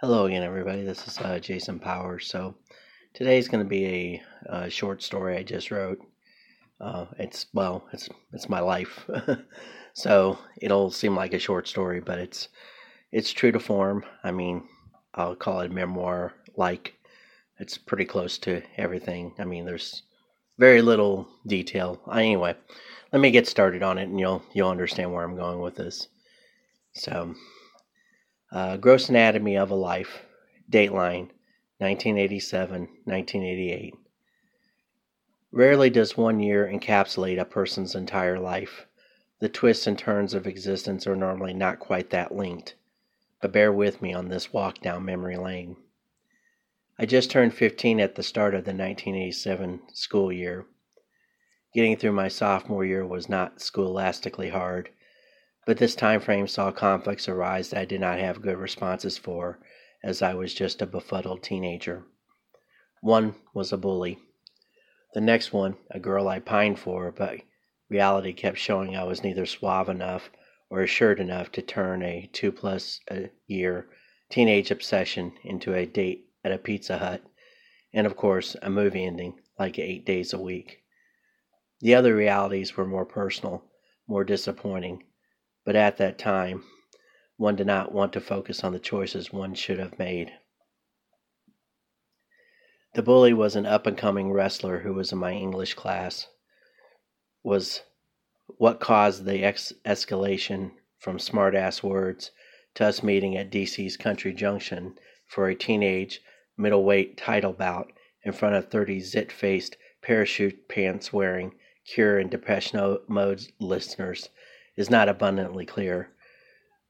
Hello again, everybody. This is uh, Jason Powers. So today's going to be a, a, short story I just wrote. Uh, it's well, it's it's my life, so it'll seem like a short story, but it's it's true to form. I mean, I'll call it memoir like. It's pretty close to everything. I mean, there's very little detail. Anyway, let me get started on it, and you'll you'll understand where I'm going with this. So. Uh, Gross Anatomy of a Life, Dateline, 1987 1988. Rarely does one year encapsulate a person's entire life. The twists and turns of existence are normally not quite that linked, but bear with me on this walk down memory lane. I just turned 15 at the start of the 1987 school year. Getting through my sophomore year was not scholastically hard but this time frame saw conflicts arise that I did not have good responses for, as I was just a befuddled teenager. One was a bully. The next one, a girl I pined for, but reality kept showing I was neither suave enough or assured enough to turn a two plus a uh, year teenage obsession into a date at a Pizza Hut, and of course, a movie ending like eight days a week. The other realities were more personal, more disappointing, but at that time, one did not want to focus on the choices one should have made. The bully was an up and coming wrestler who was in my English class. Was what caused the ex- escalation from smartass words to us meeting at DC's Country Junction for a teenage middleweight title bout in front of 30 zit faced parachute pants wearing Cure and Depeche Mode listeners is not abundantly clear,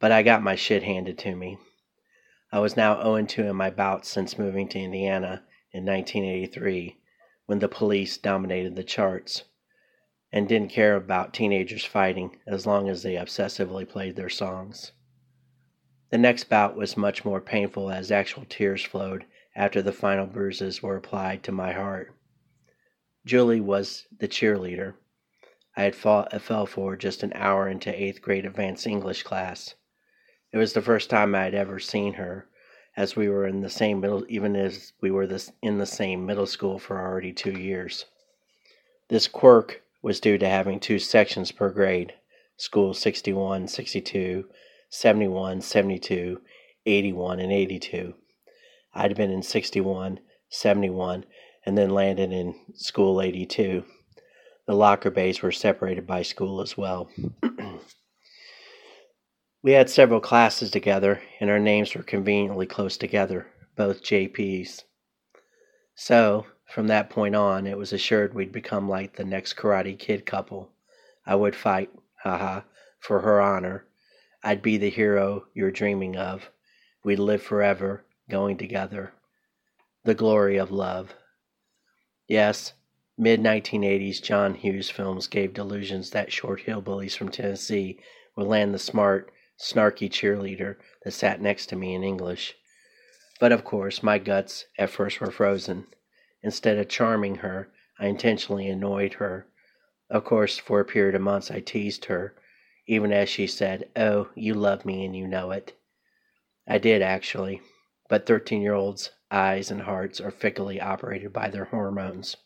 but I got my shit handed to me. I was now 0 2 in my bouts since moving to Indiana in 1983, when the police dominated the charts and didn't care about teenagers fighting as long as they obsessively played their songs. The next bout was much more painful as actual tears flowed after the final bruises were applied to my heart. Julie was the cheerleader, I had fought, uh, fell for just an hour into eighth grade advanced English class. It was the first time I had ever seen her, as we were in the same middle, even as we were this, in the same middle school for already two years. This quirk was due to having two sections per grade school 61, 62, 71, 72, 81, and 82. I'd been in 61, 71, and then landed in school 82. The locker bays were separated by school as well. we had several classes together, and our names were conveniently close together, both JPs. So, from that point on, it was assured we'd become like the next Karate Kid couple. I would fight, haha, for her honor. I'd be the hero you're dreaming of. We'd live forever, going together. The glory of love. Yes, Mid 1980s John Hughes films gave delusions that short hillbillies from Tennessee would land the smart, snarky cheerleader that sat next to me in English. But of course, my guts at first were frozen. Instead of charming her, I intentionally annoyed her. Of course, for a period of months, I teased her, even as she said, Oh, you love me and you know it. I did, actually, but 13 year olds' eyes and hearts are fickly operated by their hormones.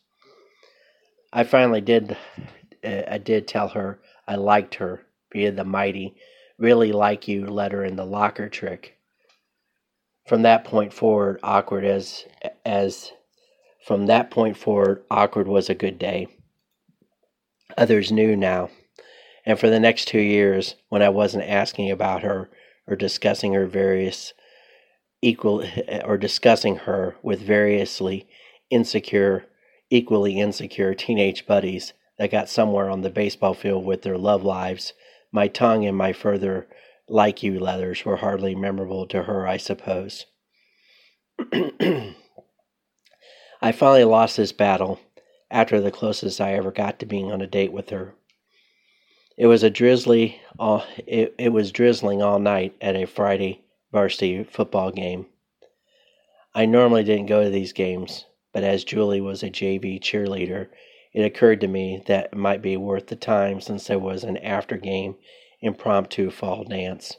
I finally did. Uh, I did tell her I liked her via the mighty "really like you" letter in the locker trick. From that point forward, awkward as as from that point forward, awkward was a good day. Others knew now, and for the next two years, when I wasn't asking about her or discussing her various equal or discussing her with variously insecure equally insecure teenage buddies that got somewhere on the baseball field with their love lives, my tongue and my further like you leathers were hardly memorable to her, I suppose. I finally lost this battle after the closest I ever got to being on a date with her. It was a drizzly all, it, it was drizzling all night at a Friday varsity football game. I normally didn't go to these games, but as Julie was a JV cheerleader, it occurred to me that it might be worth the time since there was an after game impromptu fall dance.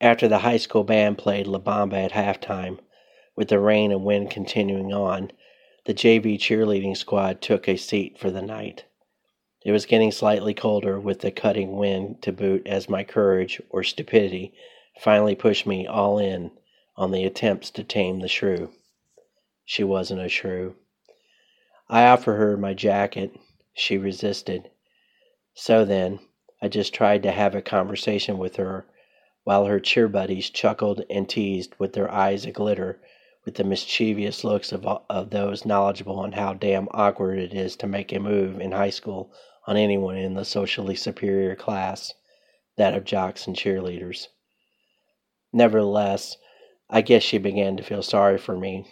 After the high school band played La Bamba at halftime, with the rain and wind continuing on, the JV cheerleading squad took a seat for the night. It was getting slightly colder with the cutting wind to boot as my courage, or stupidity, finally pushed me all in on the attempts to tame the shrew. She wasn't a shrew. I offered her my jacket. She resisted. So then, I just tried to have a conversation with her while her cheer buddies chuckled and teased with their eyes aglitter with the mischievous looks of, of those knowledgeable on how damn awkward it is to make a move in high school on anyone in the socially superior class, that of jocks and cheerleaders. Nevertheless, I guess she began to feel sorry for me,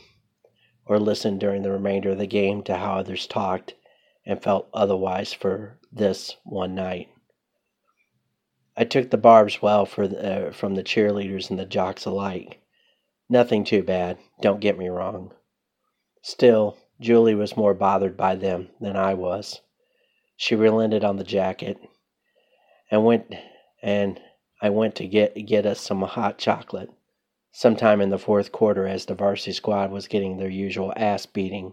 or listened during the remainder of the game to how others talked, and felt otherwise for this one night. I took the barbs well the, uh, from the cheerleaders and the jocks alike. Nothing too bad, don't get me wrong. Still, Julie was more bothered by them than I was. She relented on the jacket and went and I went to get get us some hot chocolate sometime in the fourth quarter as the varsity squad was getting their usual ass beating.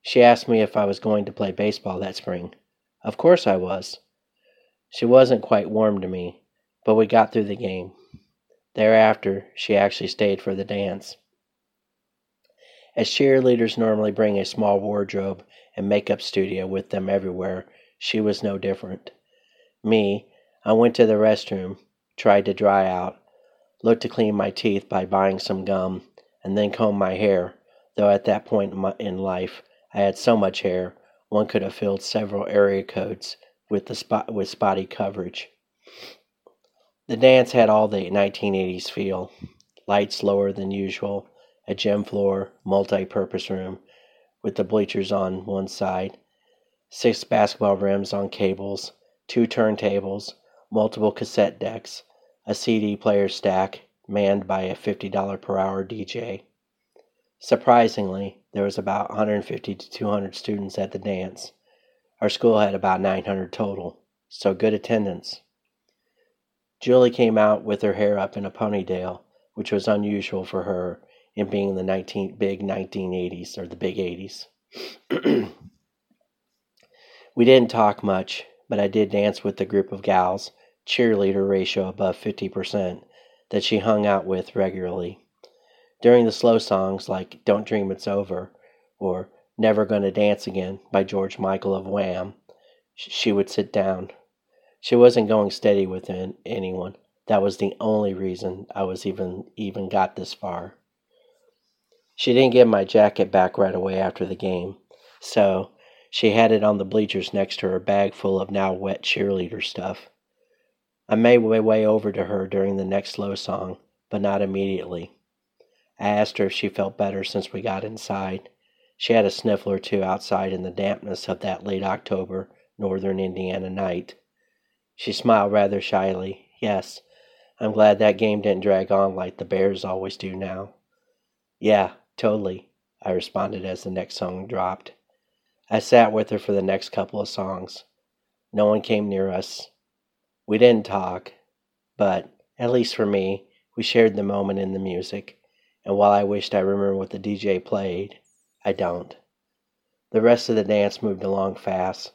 She asked me if I was going to play baseball that spring. Of course I was. She wasn't quite warm to me, but we got through the game. Thereafter, she actually stayed for the dance. As cheerleaders normally bring a small wardrobe and makeup studio with them everywhere, she was no different. Me, I went to the restroom, tried to dry out, looked to clean my teeth by buying some gum, and then comb my hair, though at that point in life I had so much hair one could have filled several area codes with the spot with spotty coverage. The dance had all the 1980s feel. Lights lower than usual, a gym floor, multi-purpose room, with the bleachers on one side, six basketball rims on cables, two turntables, multiple cassette decks, a CD player stack manned by a $50 per hour DJ. Surprisingly, there was about 150 to 200 students at the dance. Our school had about 900 total, so good attendance. Julie came out with her hair up in a ponytail, which was unusual for her in being the 19, big 1980s or the big 80s. we didn't talk much, but I did dance with the group of gals, cheerleader ratio above 50%, that she hung out with regularly. During the slow songs like Don't Dream It's Over or Never Gonna Dance Again by George Michael of Wham, she would sit down. She wasn't going steady with anyone. That was the only reason I was even even got this far. She didn't get my jacket back right away after the game, so she had it on the bleachers next to her bag full of now wet cheerleader stuff. I made my way over to her during the next slow song, but not immediately. I asked her if she felt better since we got inside. She had a sniffle or two outside in the dampness of that late October northern Indiana night. She smiled rather shyly. Yes, I'm glad that game didn't drag on like the Bears always do now. Yeah, Totally, I responded as the next song dropped. I sat with her for the next couple of songs. No one came near us. We didn't talk, but, at least for me, we shared the moment in the music, and while I wished I remembered what the DJ played, I don't. The rest of the dance moved along fast.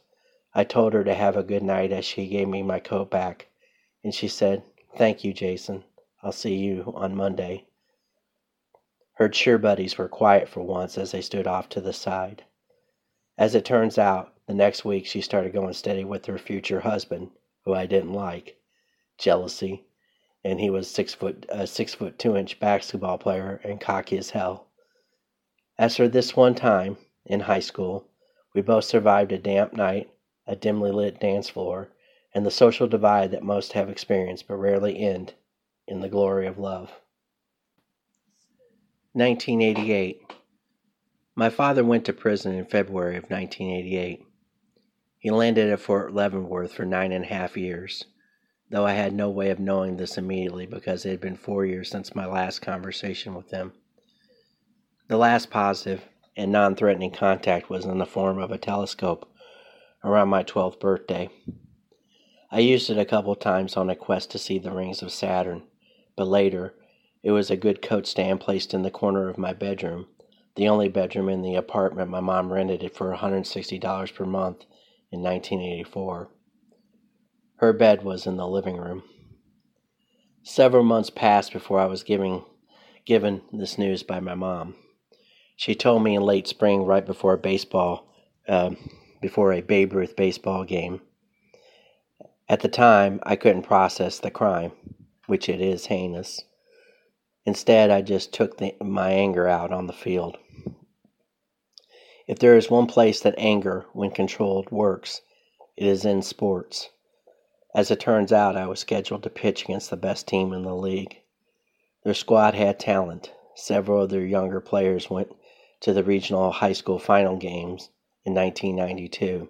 I told her to have a good night as she gave me my coat back, and she said, Thank you, Jason. I'll see you on Monday. Her cheer buddies were quiet for once as they stood off to the side. As it turns out, the next week she started going steady with her future husband, who I didn't like. Jealousy, and he was six foot a six foot two inch basketball player and cocky as hell. As for this one time in high school, we both survived a damp night, a dimly lit dance floor, and the social divide that most have experienced but rarely end in the glory of love. 1988. My father went to prison in February of 1988. He landed at Fort Leavenworth for nine and a half years, though I had no way of knowing this immediately because it had been four years since my last conversation with him. The last positive and non threatening contact was in the form of a telescope around my 12th birthday. I used it a couple times on a quest to see the rings of Saturn, but later it was a good coat stand placed in the corner of my bedroom, the only bedroom in the apartment my mom rented it for $160 per month in 1984. Her bed was in the living room. Several months passed before I was giving, given this news by my mom. She told me in late spring, right before a baseball, uh, before a Babe Ruth baseball game. At the time, I couldn't process the crime, which it is heinous. Instead, I just took the, my anger out on the field. If there is one place that anger, when controlled, works, it is in sports. As it turns out, I was scheduled to pitch against the best team in the league. Their squad had talent. Several of their younger players went to the regional high school final games in 1992.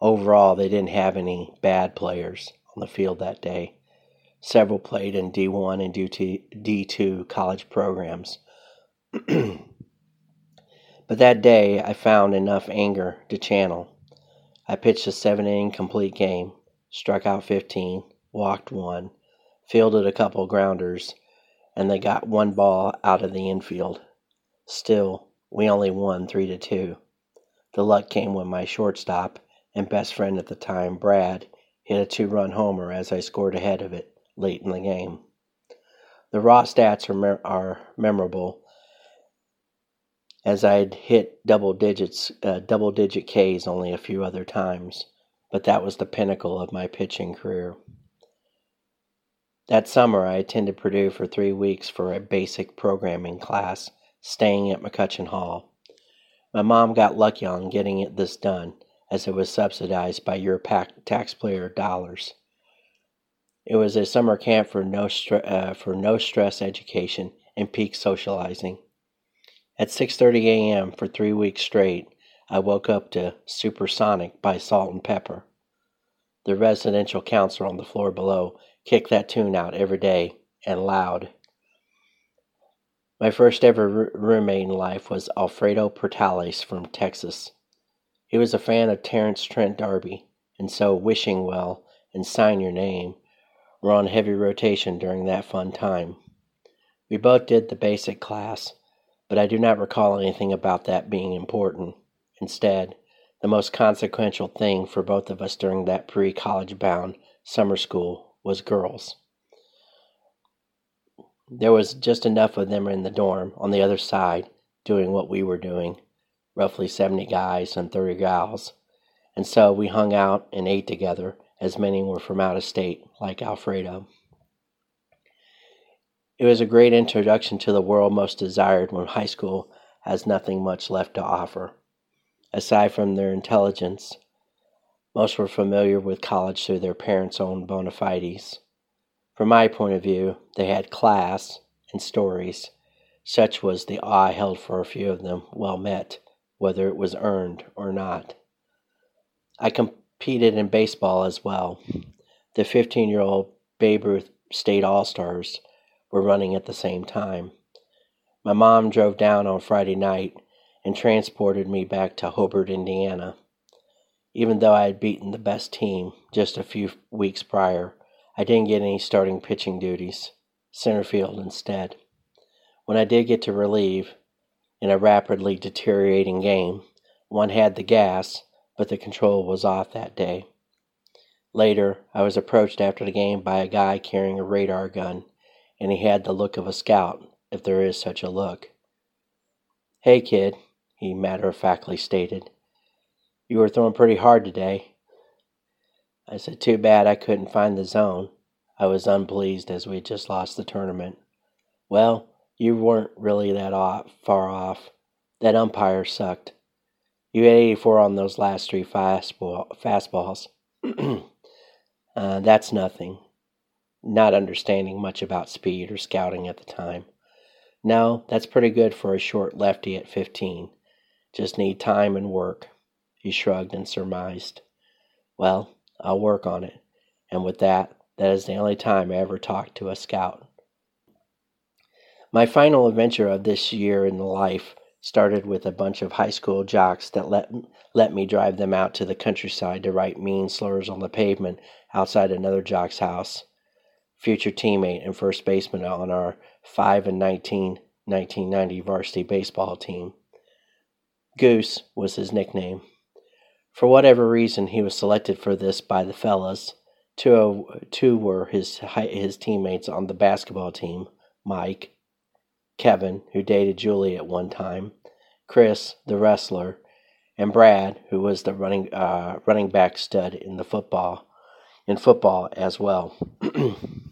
Overall, they didn't have any bad players on the field that day. Several played in D1 and D2 college programs. but that day, I found enough anger to channel. I pitched a seven inning complete game, struck out 15, walked one, fielded a couple grounders, and they got one ball out of the infield. Still, we only won 3 to 2. The luck came when my shortstop and best friend at the time, Brad, hit a two run homer as I scored ahead of it late in the game. The raw stats are, are memorable as I'd hit double digits, uh, double digit Ks only a few other times, but that was the pinnacle of my pitching career. That summer, I attended Purdue for three weeks for a basic programming class staying at McCutcheon Hall. My mom got lucky on getting this done, as it was subsidized by your taxpayer dollars. It was a summer camp for no, stre- uh, for no stress education and peak socializing. At 6:30 a.m. for 3 weeks straight, I woke up to Supersonic by Salt-N-Pepa. The residential counselor on the floor below kicked that tune out every day and loud. My first ever roommate in life was Alfredo Portales from Texas. He was a fan of Terence Trent D'Arby, and so Wishing Well and Sign Your Name were on heavy rotation during that fun time. We both did the basic class, but I do not recall anything about that being important. Instead, the most consequential thing for both of us during that pre college bound summer school was girls. There was just enough of them in the dorm on the other side doing what we were doing, roughly 70 guys and 30 gals. And so we hung out and ate together, as many were from out of state, like Alfredo. It was a great introduction to the world most desired when high school has nothing much left to offer. Aside from their intelligence, most were familiar with college through their parents' own bona fides. From my point of view, they had class and stories. Such was the awe I held for a few of them, well met, whether it was earned or not. I competed in baseball as well. The 15 year old Babe Ruth State All Stars were running at the same time. My mom drove down on Friday night and transported me back to Hobart, Indiana. Even though I had beaten the best team just a few weeks prior, I didn't get any starting pitching duties, center field instead. When I did get to relieve, in a rapidly deteriorating game, one had the gas, but the control was off that day. Later, I was approached after the game by a guy carrying a radar gun, and he had the look of a scout, if there is such a look. Hey, kid, he matter of factly stated. You were throwing pretty hard today. I said, Too bad I couldn't find the zone. I was unpleased as we had just lost the tournament. Well, you weren't really that off, far off. That umpire sucked. You had 84 on those last three fastball, fastballs. uh, that's nothing. Not understanding much about speed or scouting at the time. No, that's pretty good for a short lefty at 15. Just need time and work. He shrugged and surmised. Well, I'll work on it. And with that, that is the only time I ever talked to a scout. My final adventure of this year in life Started with a bunch of high school jocks that let, let me drive them out to the countryside to write mean slurs on the pavement outside another jock's house. Future teammate and first baseman on our 5 and 19 1990 varsity baseball team. Goose was his nickname. For whatever reason, he was selected for this by the fellas. Two, two were his, his teammates on the basketball team Mike, Kevin, who dated Julie at one time, Chris, the wrestler, and Brad, who was the running, uh, running back stud in the football, in football as well.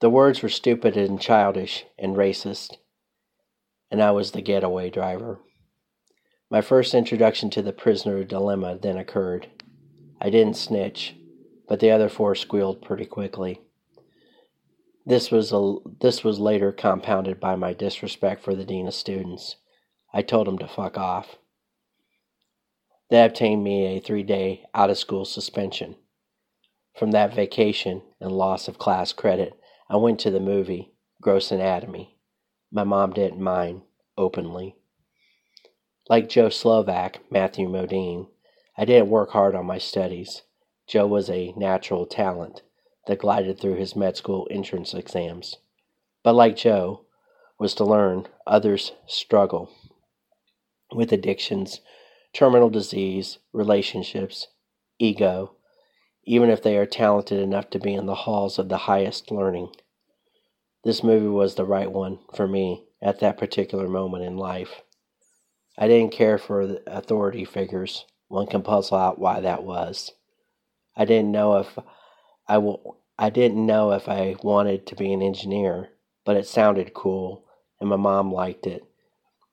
the words were stupid and childish and racist, and I was the getaway driver. My first introduction to the prisoner dilemma then occurred. I didn't snitch, but the other four squealed pretty quickly. This was a, this was later compounded by my disrespect for the dean of students. I told him to fuck off. That obtained me a three-day out-of-school suspension. From that vacation and loss of class credit, I went to the movie Gross Anatomy. My mom didn't mind openly. Like Joe Slovak, Matthew Modine, I didn't work hard on my studies. Joe was a natural talent that glided through his med school entrance exams. But like Joe, was to learn others struggle with addictions, terminal disease, relationships, ego, even if they are talented enough to be in the halls of the highest learning. This movie was the right one for me at that particular moment in life. I didn't care for authority figures. One can puzzle out why that was. I didn't know if I w- I didn't know if I wanted to be an engineer, but it sounded cool, and my mom liked it.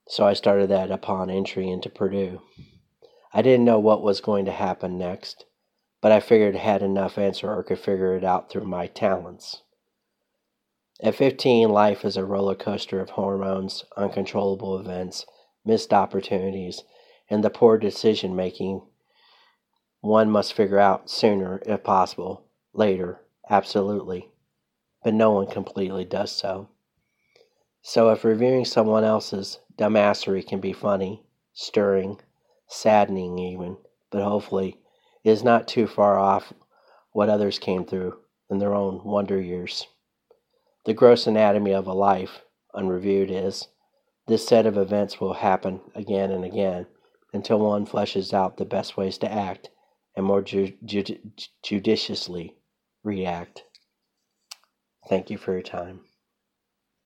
So I started that upon entry into Purdue. I didn't know what was going to happen next, but I figured had enough answer or could figure it out through my talents. At 15, life is a roller coaster of hormones, uncontrollable events, missed opportunities, and the poor decision making one must figure out sooner if possible, later, absolutely. But no one completely does so. So if reviewing someone else's dumbassery can be funny, stirring, saddening even, but hopefully is not too far off what others came through in their own wonder years. The gross anatomy of a life, unreviewed, is this set of events will happen again and again until one fleshes out the best ways to act and more ju- ju- judiciously react. Thank you for your time.